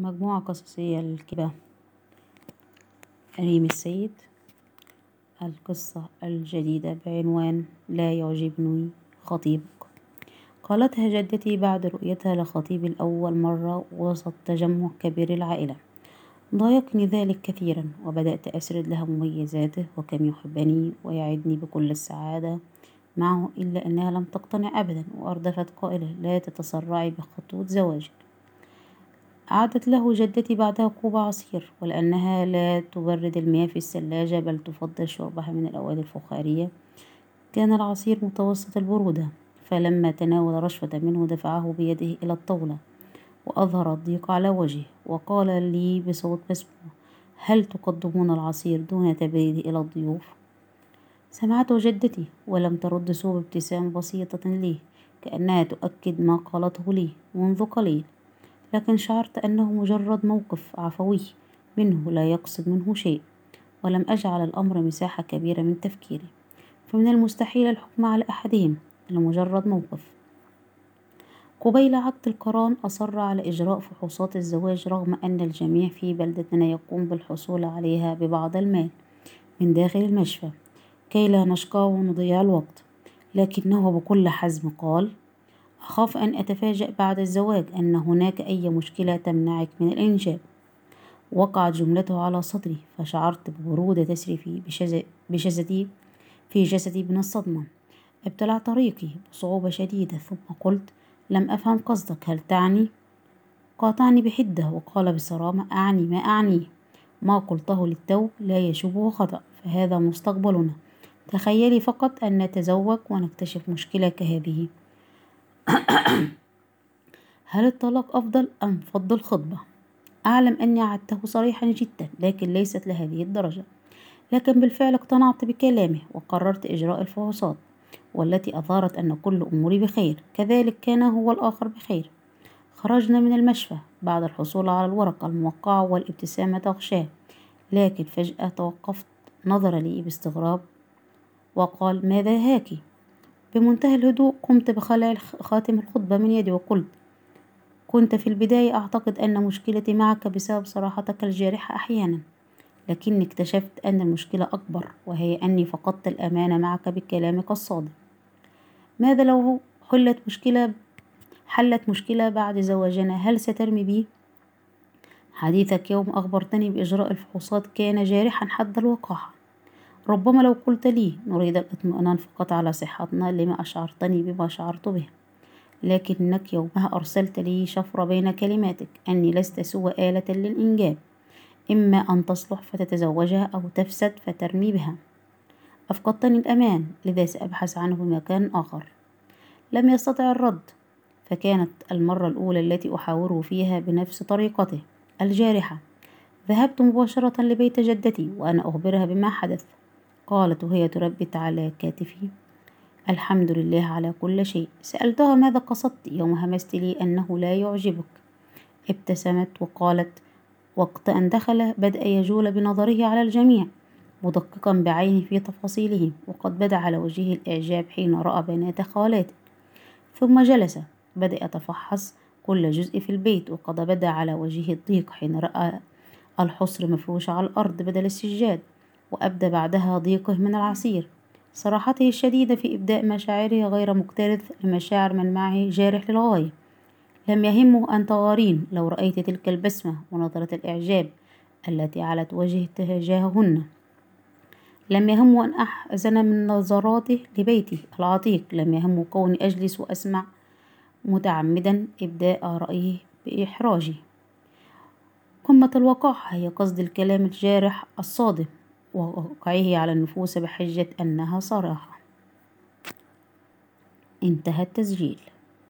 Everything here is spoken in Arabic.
مجموعة قصصية للكتابة ريم السيد القصة الجديدة بعنوان لا يعجبني خطيبك. قالتها جدتي بعد رؤيتها لخطيبي لأول مرة وسط تجمع كبير العائلة. ضايقني ذلك كثيرا وبدأت أسرد لها مميزاته وكم يحبني ويعدني بكل السعادة معه إلا أنها لم تقتنع أبدا وأردفت قائلة لا تتسرعي بخطوة زواجك. أعدت له جدتي بعدها كوب عصير ولأنها لا تبرد المياه في الثلاجة بل تفضل شربها من الأواني الفخارية كان العصير متوسط البرودة فلما تناول رشفة منه دفعه بيده إلى الطاولة وأظهر الضيق على وجهه وقال لي بصوت مسموع هل تقدمون العصير دون تبريده إلى الضيوف؟ سمعته جدتي ولم ترد سوى ابتسام بسيطة لي كأنها تؤكد ما قالته لي منذ قليل لكن شعرت أنه مجرد موقف عفوي منه لا يقصد منه شيء ولم أجعل الأمر مساحة كبيرة من تفكيري. فمن المستحيل الحكم على أحدهم لمجرد موقف. قبيل عقد القران أصر على إجراء فحوصات الزواج رغم أن الجميع في بلدتنا يقوم بالحصول عليها ببعض المال من داخل المشفى كي لا نشقى ونضيع الوقت. لكنه بكل حزم قال أخاف أن أتفاجأ بعد الزواج أن هناك أي مشكلة تمنعك من الإنجاب وقعت جملته على صدري فشعرت ببرودة تسري في بجسدي في جسدي من الصدمة. ابتلع طريقي بصعوبة شديدة ثم قلت لم أفهم قصدك هل تعني؟ قاطعني بحدة وقال بصرامة أعني ما أعنيه. ما قلته للتو لا يشوبه خطأ فهذا مستقبلنا. تخيلي فقط أن نتزوج ونكتشف مشكلة كهذه. هل الطلاق أفضل أم فض الخطبة؟ أعلم أني عدته صريحا جدا لكن ليست لهذه الدرجة. لكن بالفعل اقتنعت بكلامه وقررت إجراء الفحوصات والتي أظهرت أن كل أموري بخير. كذلك كان هو الآخر بخير. خرجنا من المشفى بعد الحصول على الورقة الموقعة والابتسامة تغشاه. لكن فجأة توقفت نظر لي باستغراب وقال ماذا هاكي؟ بمنتهى الهدوء قمت بخلع خاتم الخطبة من يدي وقلت كنت في البداية أعتقد أن مشكلتي معك بسبب صراحتك الجارحة أحيانا لكني اكتشفت أن المشكلة أكبر وهي أني فقدت الأمانة معك بكلامك الصادق ماذا لو حلت مشكلة حلت مشكلة بعد زواجنا؟ هل سترمي بي؟ حديثك يوم أخبرتني بإجراء الفحوصات كان جارحا حد الوقاحة. ربما لو قلت لي نريد الاطمئنان فقط على صحتنا لما أشعرتني بما شعرت به. لكنك يومها أرسلت لي شفرة بين كلماتك. أني لست سوى آلة للإنجاب. إما أن تصلح فتتزوجها أو تفسد فترمي بها. أفقدتني الأمان لذا سأبحث عنه بمكان آخر. لم يستطع الرد فكانت المرة الأولى التي أحاوره فيها بنفس طريقته. الجارحة. ذهبت مباشرة لبيت جدتي وأنا أخبرها بما حدث. قالت وهي تربت على كتفي الحمد لله على كل شيء. سألتها ماذا قصدت؟ يوم همست لي أنه لا يعجبك. ابتسمت وقالت وقت أن دخل بدأ يجول بنظره على الجميع مدققا بعينه في تفاصيلهم وقد بدأ على وجهه الإعجاب حين رأى بنات خالاته. ثم جلس بدأ يتفحص كل جزء في البيت وقد بدأ على وجهه الضيق حين رأى الحصر مفروش على الأرض بدل السجاد. وأبدى بعدها ضيقه من العصير. صراحته الشديدة في إبداء مشاعره غير مكترث لمشاعر من معه جارح للغاية. لم يهمه أن تغارين لو رأيت تلك البسمة ونظرة الإعجاب التي علت وجهه تجاههن. لم يهمه أن أحزن من نظراته لبيتي العتيق. لم يهمه كوني أجلس وأسمع متعمدا إبداء رأيه بإحراجي. قمة الوقاحة هي قصد الكلام الجارح الصادم ووقعه على النفوس بحجة أنها صراحة انتهى التسجيل.